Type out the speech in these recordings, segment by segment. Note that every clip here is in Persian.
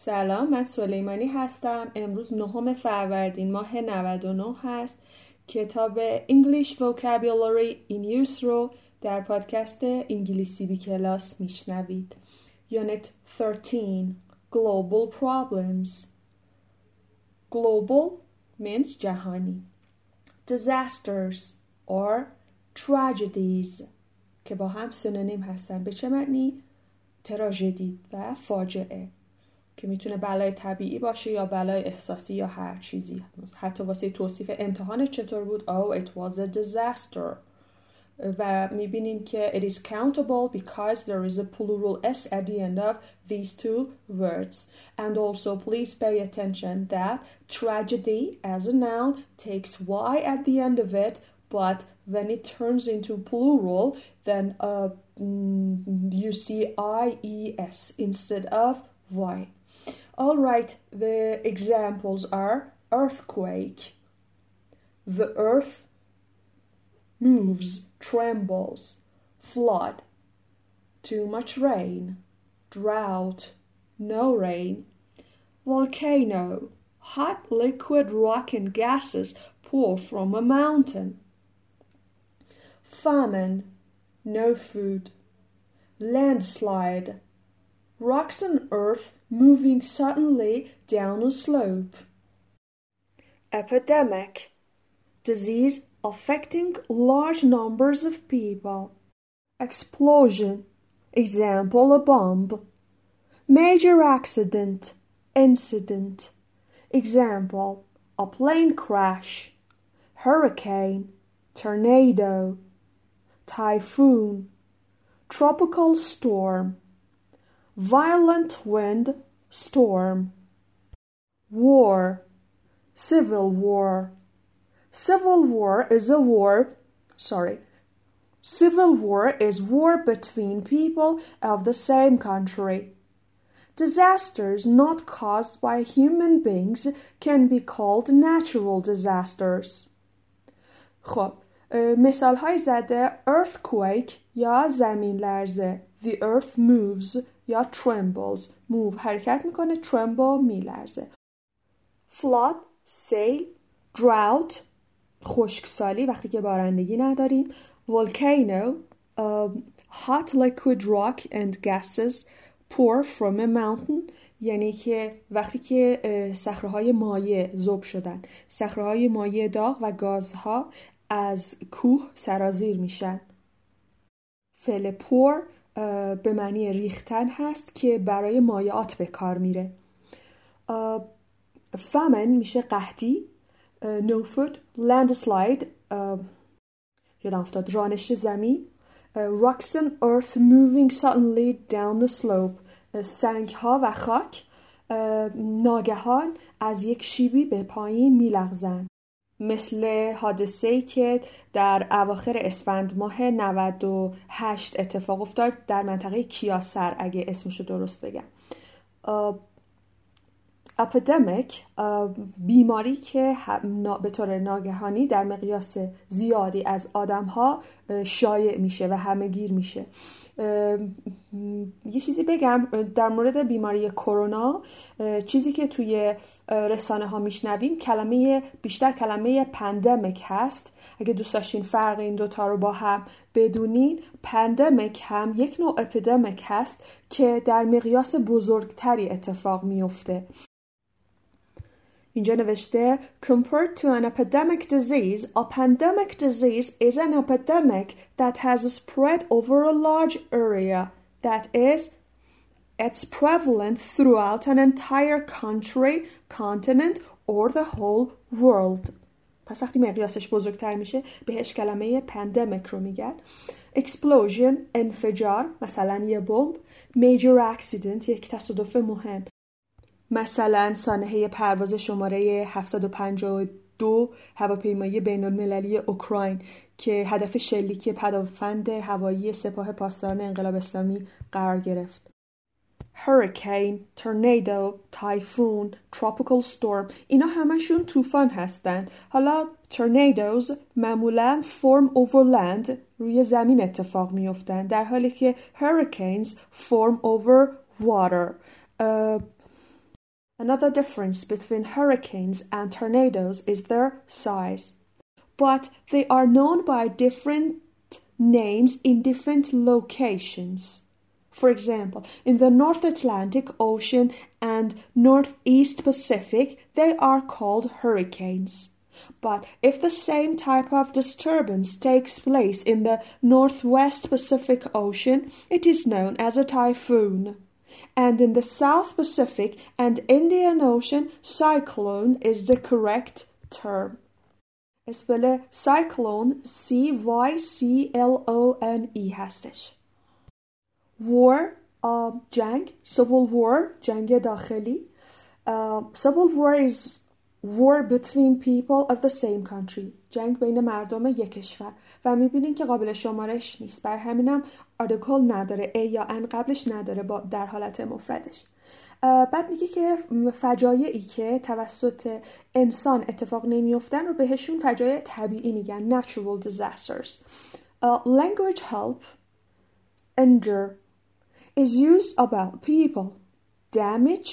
سلام من سلیمانی هستم. امروز نهم فروردین ماه 99 هست. کتاب English Vocabulary in Use رو در پادکست انگلیسی بی کلاس میشنوید. Unit 13 Global Problems. Global means جهانی. Disasters or Tragedies که با هم سنونیم هستن. به چه معنی؟ تراژدی و فاجعه. که می‌تونه بلای طبیعی باشه یا بلای احساسی یا هر چیزی حتی واسه توصیف امتحان چطور بود oh it was a disaster و می‌بینیم که it is countable because there is a plural s at the end of these two words and also please pay attention that tragedy as a noun takes y at the end of it but when it turns into plural then uh, you see i e s instead of y all right, the examples are earthquake. The earth moves, trembles, flood, too much rain, drought, no rain, volcano, hot liquid rock and gases pour from a mountain, famine, no food, landslide, rocks and earth moving suddenly down a slope. Epidemic disease affecting large numbers of people. Explosion example a bomb. Major accident incident example a plane crash. Hurricane tornado typhoon tropical storm violent wind, storm. War, civil war. Civil war is a war, sorry. Civil war is war between people of the same country. Disasters not caused by human beings can be called natural disasters. خب مثال های زده earthquake یا زمین لرزه The earth moves یا trembles. Move. حرکت می‌کنه tremble میلرزه. Flood سیل drought خشکسالی وقتی که بارندگی نداریم. Volcano uh, hot liquid rock and gases pour from a mountain. یعنی که وقتی که صخره مایع ذوب شدن. صخره مایع داغ و گازها از کوه سرازیر میشن. فعل پور به معنی ریختن هست که برای مایعات به کار میره. فمن میشه قحطی. food landslide یادم افتاد رانش زمین. and earth moving suddenly down slope سنگ ها و خاک. ناگهان از یک شیبی به پایین میلغزند. مثل حادثه که در اواخر اسفند ماه 98 اتفاق افتاد در منطقه کیاسر اگه اسمشو درست بگم. epidemic بیماری که به طور ناگهانی در مقیاس زیادی از آدم ها شایع میشه و همه گیر میشه. یه چیزی بگم در مورد بیماری کرونا چیزی که توی رسانه ها میشنویم کلمه بیشتر کلمه pandemic هست. اگه دوست داشتین فرق این دوتا رو با هم بدونین pandemic هم یک نوع epidemic هست که در مقیاس بزرگتری اتفاق میفته اینجا نوشته compared to an epidemic disease a pandemic disease is an epidemic that has spread over a large area that is it's prevalent throughout an entire country continent or the whole world پس وقتی مقیاسش بزرگتر میشه بهش کلمه پندمیک رو میگن explosion انفجار مثلا یه بمب major accident یک تصادف مهم مثلا سانحه پرواز شماره 752 هواپیمایی بین المللی اوکراین که هدف شلیک پدافند هوایی سپاه پاسداران انقلاب اسلامی قرار گرفت. hurricane، tornado، typhoon، tropical storm اینا همشون طوفان هستند. حالا tornadoes معمولا form over land روی زمین اتفاق میافتند در حالی که hurricanes form over واتر Another difference between hurricanes and tornadoes is their size, but they are known by different names in different locations. For example, in the North Atlantic Ocean and Northeast Pacific, they are called hurricanes. But if the same type of disturbance takes place in the Northwest Pacific Ocean, it is known as a typhoon And in the South Pacific and Indian Ocean, cyclone is the correct term. اسپل cyclone C Y C L O N E هستش. war جنگ civil war جنگ داخلی civil war is war between people of the same country. جنگ بین مردم یک کشور. و می‌بینیم که قابل شمارش نیست. بر همینم آرتیکل نداره. ا یا ان قبلش نداره با در حالت مفردش. بعد میگه که فجایعی که توسط انسان اتفاق نمیفتن رو بهشون فجایع طبیعی میگن. Natural disasters. language help injure is used about people. Damage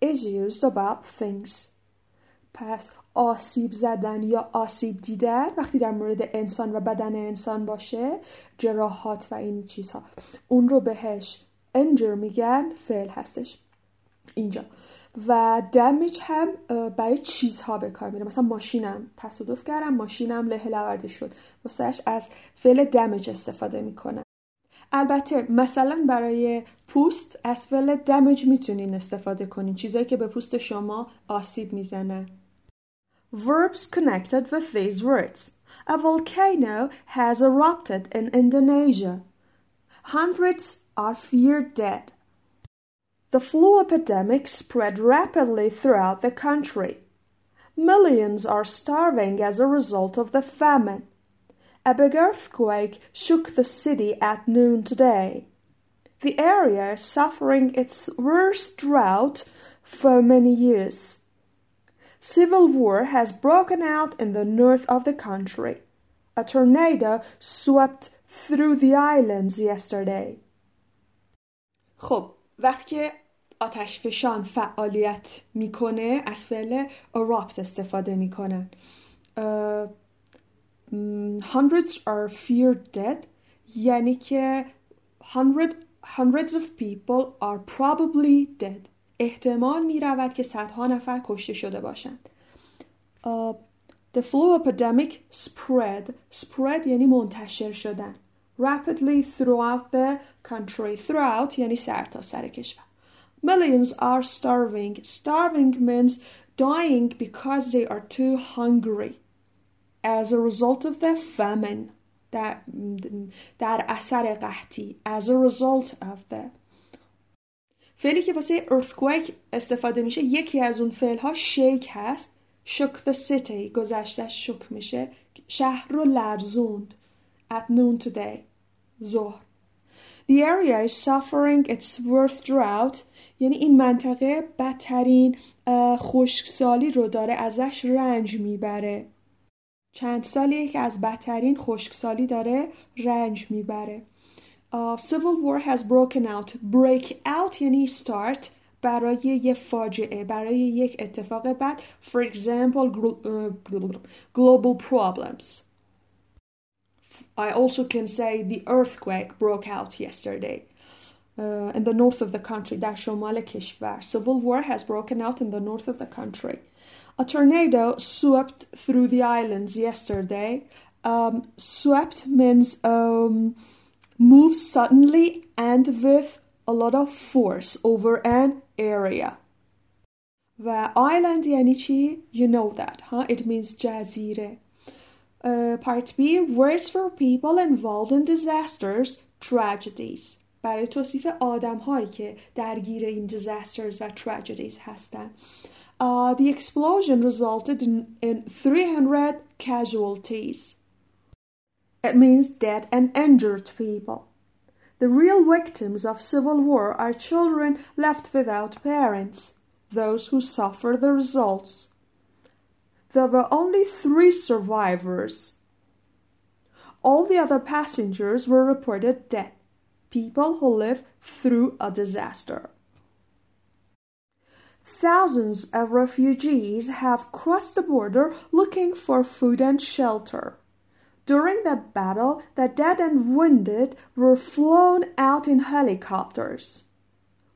is used about things. پس آسیب زدن یا آسیب دیدن وقتی در مورد انسان و بدن انسان باشه جراحات و این چیزها. اون رو بهش انجر میگن فعل هستش. اینجا. و دمیج هم برای چیزها به کار میره. مثلا ماشینم تصادف کردم ماشینم له لورده شد. واسهش از فعل دمیج استفاده می‌کنه البته مثلا برای پوست از فعل دمیج می‌تونین استفاده کنین. چیزایی که به پوست شما آسیب می‌زنن Verbs connected with these words. A volcano has erupted in Indonesia. Hundreds are feared dead. The flu epidemic spread rapidly throughout the country. Millions are starving as a result of the famine. A big earthquake shook the city at noon today. The area is suffering its worst drought for many years. Civil war has broken out in the north of the country. A tornado swept through the islands yesterday. خب وقتی که آتش فشان فعالیت میکنه از فعل erupt استفاده میکنن hundreds are feared dead یعنی که hundred, hundreds of people are probably dead احتمال می رود که صدها نفر کشته شده باشند uh, The flu epidemic spread spread یعنی منتشر شدن rapidly throughout the country throughout یعنی سر تا سر کشور Millions are starving starving means dying because they are too hungry as a result of the famine در, در اثر قحطی as a result of the فعلی که واسه earthquake استفاده میشه یکی از اون فعل ها هست. Shook the city گذشتش شک میشه. شهر رو لرزوند. At noon today ظهر. The area is suffering its worst drought. یعنی این منطقه بدترین خشکسالی رو داره ازش رنج می‌بره. چند سالیه که از بدترین خشکسالی داره رنج می‌بره. uh, civil war has broken out break out یعنی start برای یه فاجعه برای یک اتفاق بد for example global problems I also can say the earthquake broke out yesterday uh, in the north of the country در شمال کشور civil war has broken out in the north of the country a tornado swept through the islands yesterday um, swept means um, move suddenly and with a lot of force over an area و island یعنی چی؟ You know that, huh? It means جزیره. Uh, part B Words for people involved in disasters, tragedies. برای توصیف آدم هایی که درگیر این disasters و tragedies هستن. Uh, the explosion resulted in, in 300 casualties. it means dead and injured people. The real victims of civil war are children left without parents, those who suffer the results. There were only three survivors. All the other passengers were reported dead, people who lived through a disaster. thousands of refugees have crossed the border looking for food and shelter. During the battle, the dead and wounded were flown out in helicopters.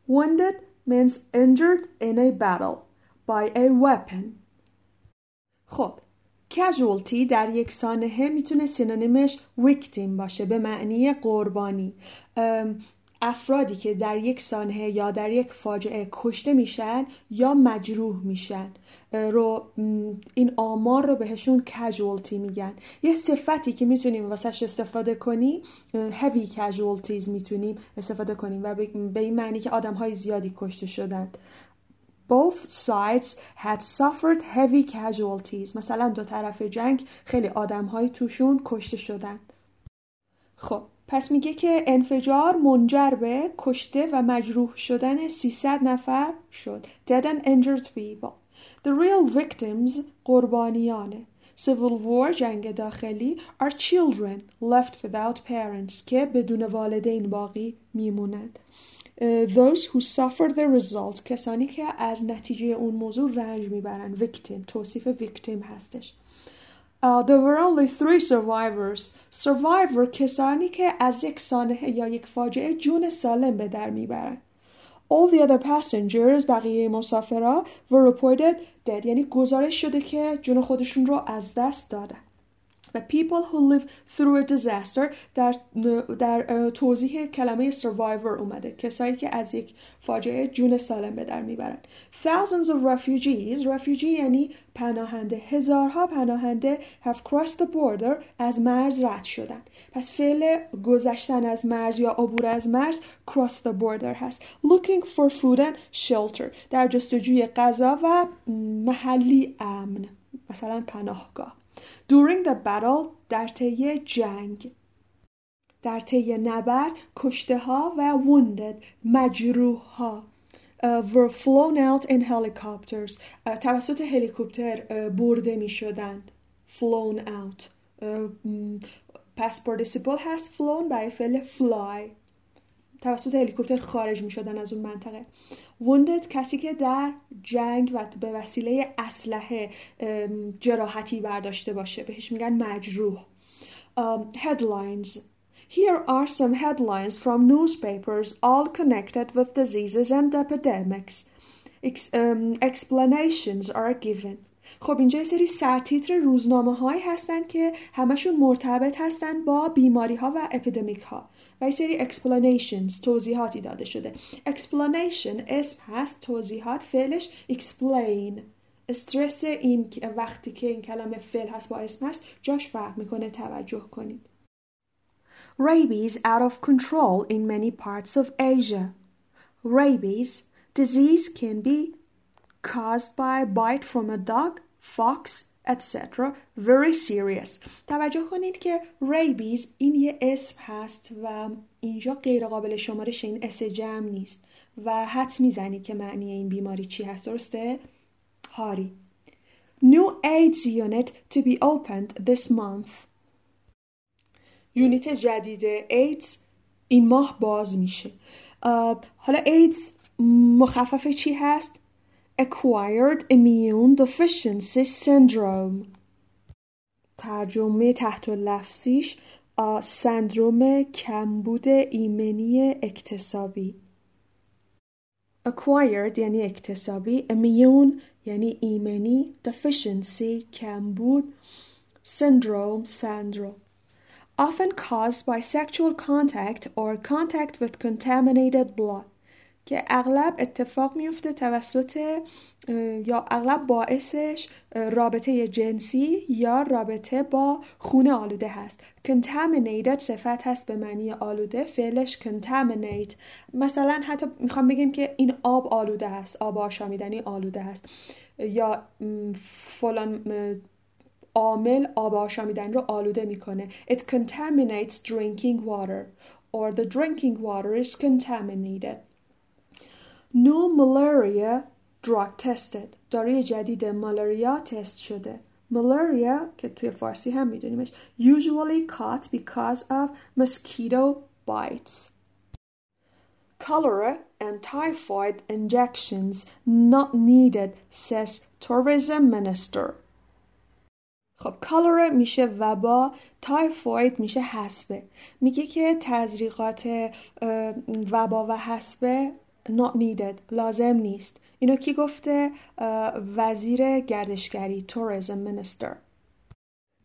Wounded means injured in a battle by a weapon. خب casualty در یک سانحه میتونه سینونیمش victim باشه به معنی قربانی افرادی که در یک سانحه یا در یک فاجعه کشته میشن یا مجروح میشن رو این آمار رو بهشون casualty میگن. یه صفتی که می‌تونیم واسهش استفاده کنیم heavy casualties می‌تونیم استفاده کنیم و به این معنی که آدم های زیادی کشته شدن Both sides had suffered heavy casualties. مثلا دو طرف جنگ خیلی آدم های توشون کشته شدن. خب پس میگه که انفجار منجر به کشته و مجروح شدن 300 نفر شد. Dead and injured people. The real victims قربانیانه. Civil war جنگ داخلی are children left without parents که بدون والدین باقی میمونند. Uh, those who suffer the result کسانی که از نتیجه اون موضوع رنج می‌برن victim توصیف victim هستش there were only three survivors. Survivor کسانی که از یک سانحه یا یک فاجعه جون سالم به در می‌برند. All the other passengers بقیه مسافرها were reported dead یعنی گزارش شده که جون خودشون رو از دست دادن. The people who live through a disaster در, در توضیح کلمه survivor اومده کسایی که از یک فاجعه جون سالم به در می‌برن thousands of refugees refugee یعنی پناهنده هزارها پناهنده have crossed the border از مرز رد شدن پس فعل گذشتن از مرز یا عبور از مرز cross the border هست. Looking for food and shelter در جستجوی غذا و محلی امن مثلا پناهگاه. During the battle در طی جنگ. در طی نبرد کشته ها و wounded مجروح ها uh, were flown out in helicopters uh, توسط هلیکوپتر uh, برده می شدند flown out. پس participle هست flown برای فعل fly. توسط هلیکوپتر خارج می شدن از اون منطقه. Wounded کسی که در جنگ و به وسیله اسلحه جراحتی برداشته باشه بهش میگن مجروح um, headlines Here are some headlines from newspapers all connected with diseases and epidemics. Ex um, explanations are given. خب اینجا سری سرتیتر روزنامه هایی هستن که همشون مرتبط هستن با بیماری ها و اپیدمیک ها و یه سری explanations توضیحاتی داده شده. Explanation اسم هست توضیحات فعلش explain. استرس این وقتی که این کلمه فعل هست با اسم هست جاش فرق می‌کنه توجه کنید Rabies out of control in many parts of Asia. Rabies disease can be caused by bite from a dog, fox, etc. very serious توجه کنید که ریبیز این یه اسم هست و اینجا غیر قابل شمارش این اس جمع نیست و حد می‌زنید که معنی این بیماری چی هست درسته؟ هاری New AIDS unit to be opened this month یونیت جدید ایدز این ماه باز میشه حالا ایدز مخفف چی هست؟ Acquired Immune Deficiency Syndrome ترجمه تحت لفظیش سندروم کمبود ایمنی اکتسابی acquired یعنی اکتسابی immune یعنی ایمنی deficiency کمبود syndrome syndrome often caused by sexual contact or contact with contaminated blood که اغلب اتفاق میفته توسط یا اغلب باعثش رابطه جنسی یا رابطه با خونه آلوده هست. Contaminated صفت هست به معنی آلوده فعلش contaminate. مثلا حتی می‌خوام بگیم که این آب آلوده هست آب آشامیدنی آلوده هست یا فلان عامل آب آشامیدنی رو آلوده می‌کنه. It contaminates drinking water or the drinking water is contaminated. No malaria drug tested داروی جدید مالاریا تست شده malaria که توی فارسی هم میدونیمش usually caught because of mosquito bites cholera and typhoid injections not needed, says tourism minister. خب کالره میشه وبا تایفوید میشه حسبه میگه که تزریقات وبا و حسبه not needed لازم نیست اینو کی گفته وزیر گردشگری tourism minister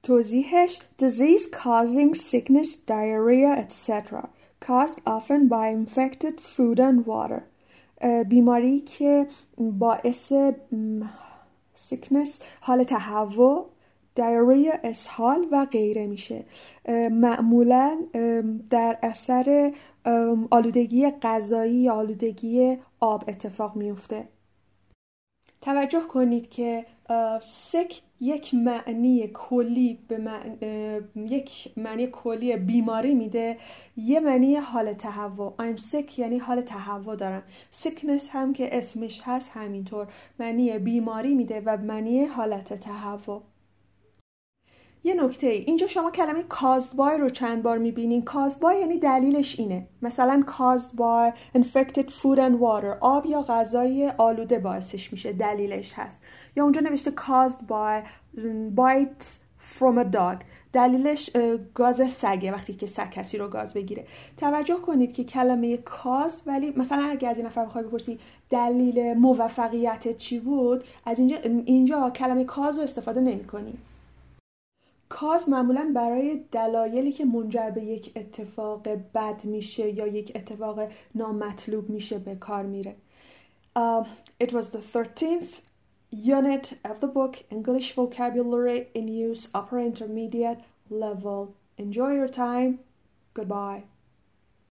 توضیحش disease causing sickness diarrhea etc caused often by infected food and water بیماری که باعث sickness حال تهوع دیاریا اسهال و غیره میشه. معمولا در اثر آلودگی غذایی یا آلودگی آب اتفاق میفته توجه کنید که سک یک معنی کلی به یک معنی کلی بیماری میده. یه معنی حال تهوع. I'm sick یعنی حال تهوع دارم. Sickness هم که اسمش هست همینطور. معنی بیماری میده و معنی حالت تهوع. یه نکته ای اینجا شما کلمه caused by رو چند بار می‌بینین. caused by یعنی دلیلش اینه. مثلا caused by infected food and water آب یا غذای آلوده باعثش میشه دلیلش هست. یا اونجا نوشته caused by bites from a dog. دلیلش گاز سگه وقتی که سگ کسی رو گاز بگیره. توجه کنید که کلمه کاز ولی مثلا اگه از این نفر بخوای بپرسی دلیل موفقیت چی بود از اینجا اینجا کلمه کاز رو استفاده نمی کنی. کاز معمولا برای دلایلی که منجر به یک اتفاق بد میشه یا یک اتفاق نامطلوب میشه به کار میره uh, It was the 13th unit of the book English vocabulary in use upper intermediate level Enjoy your time. Goodbye.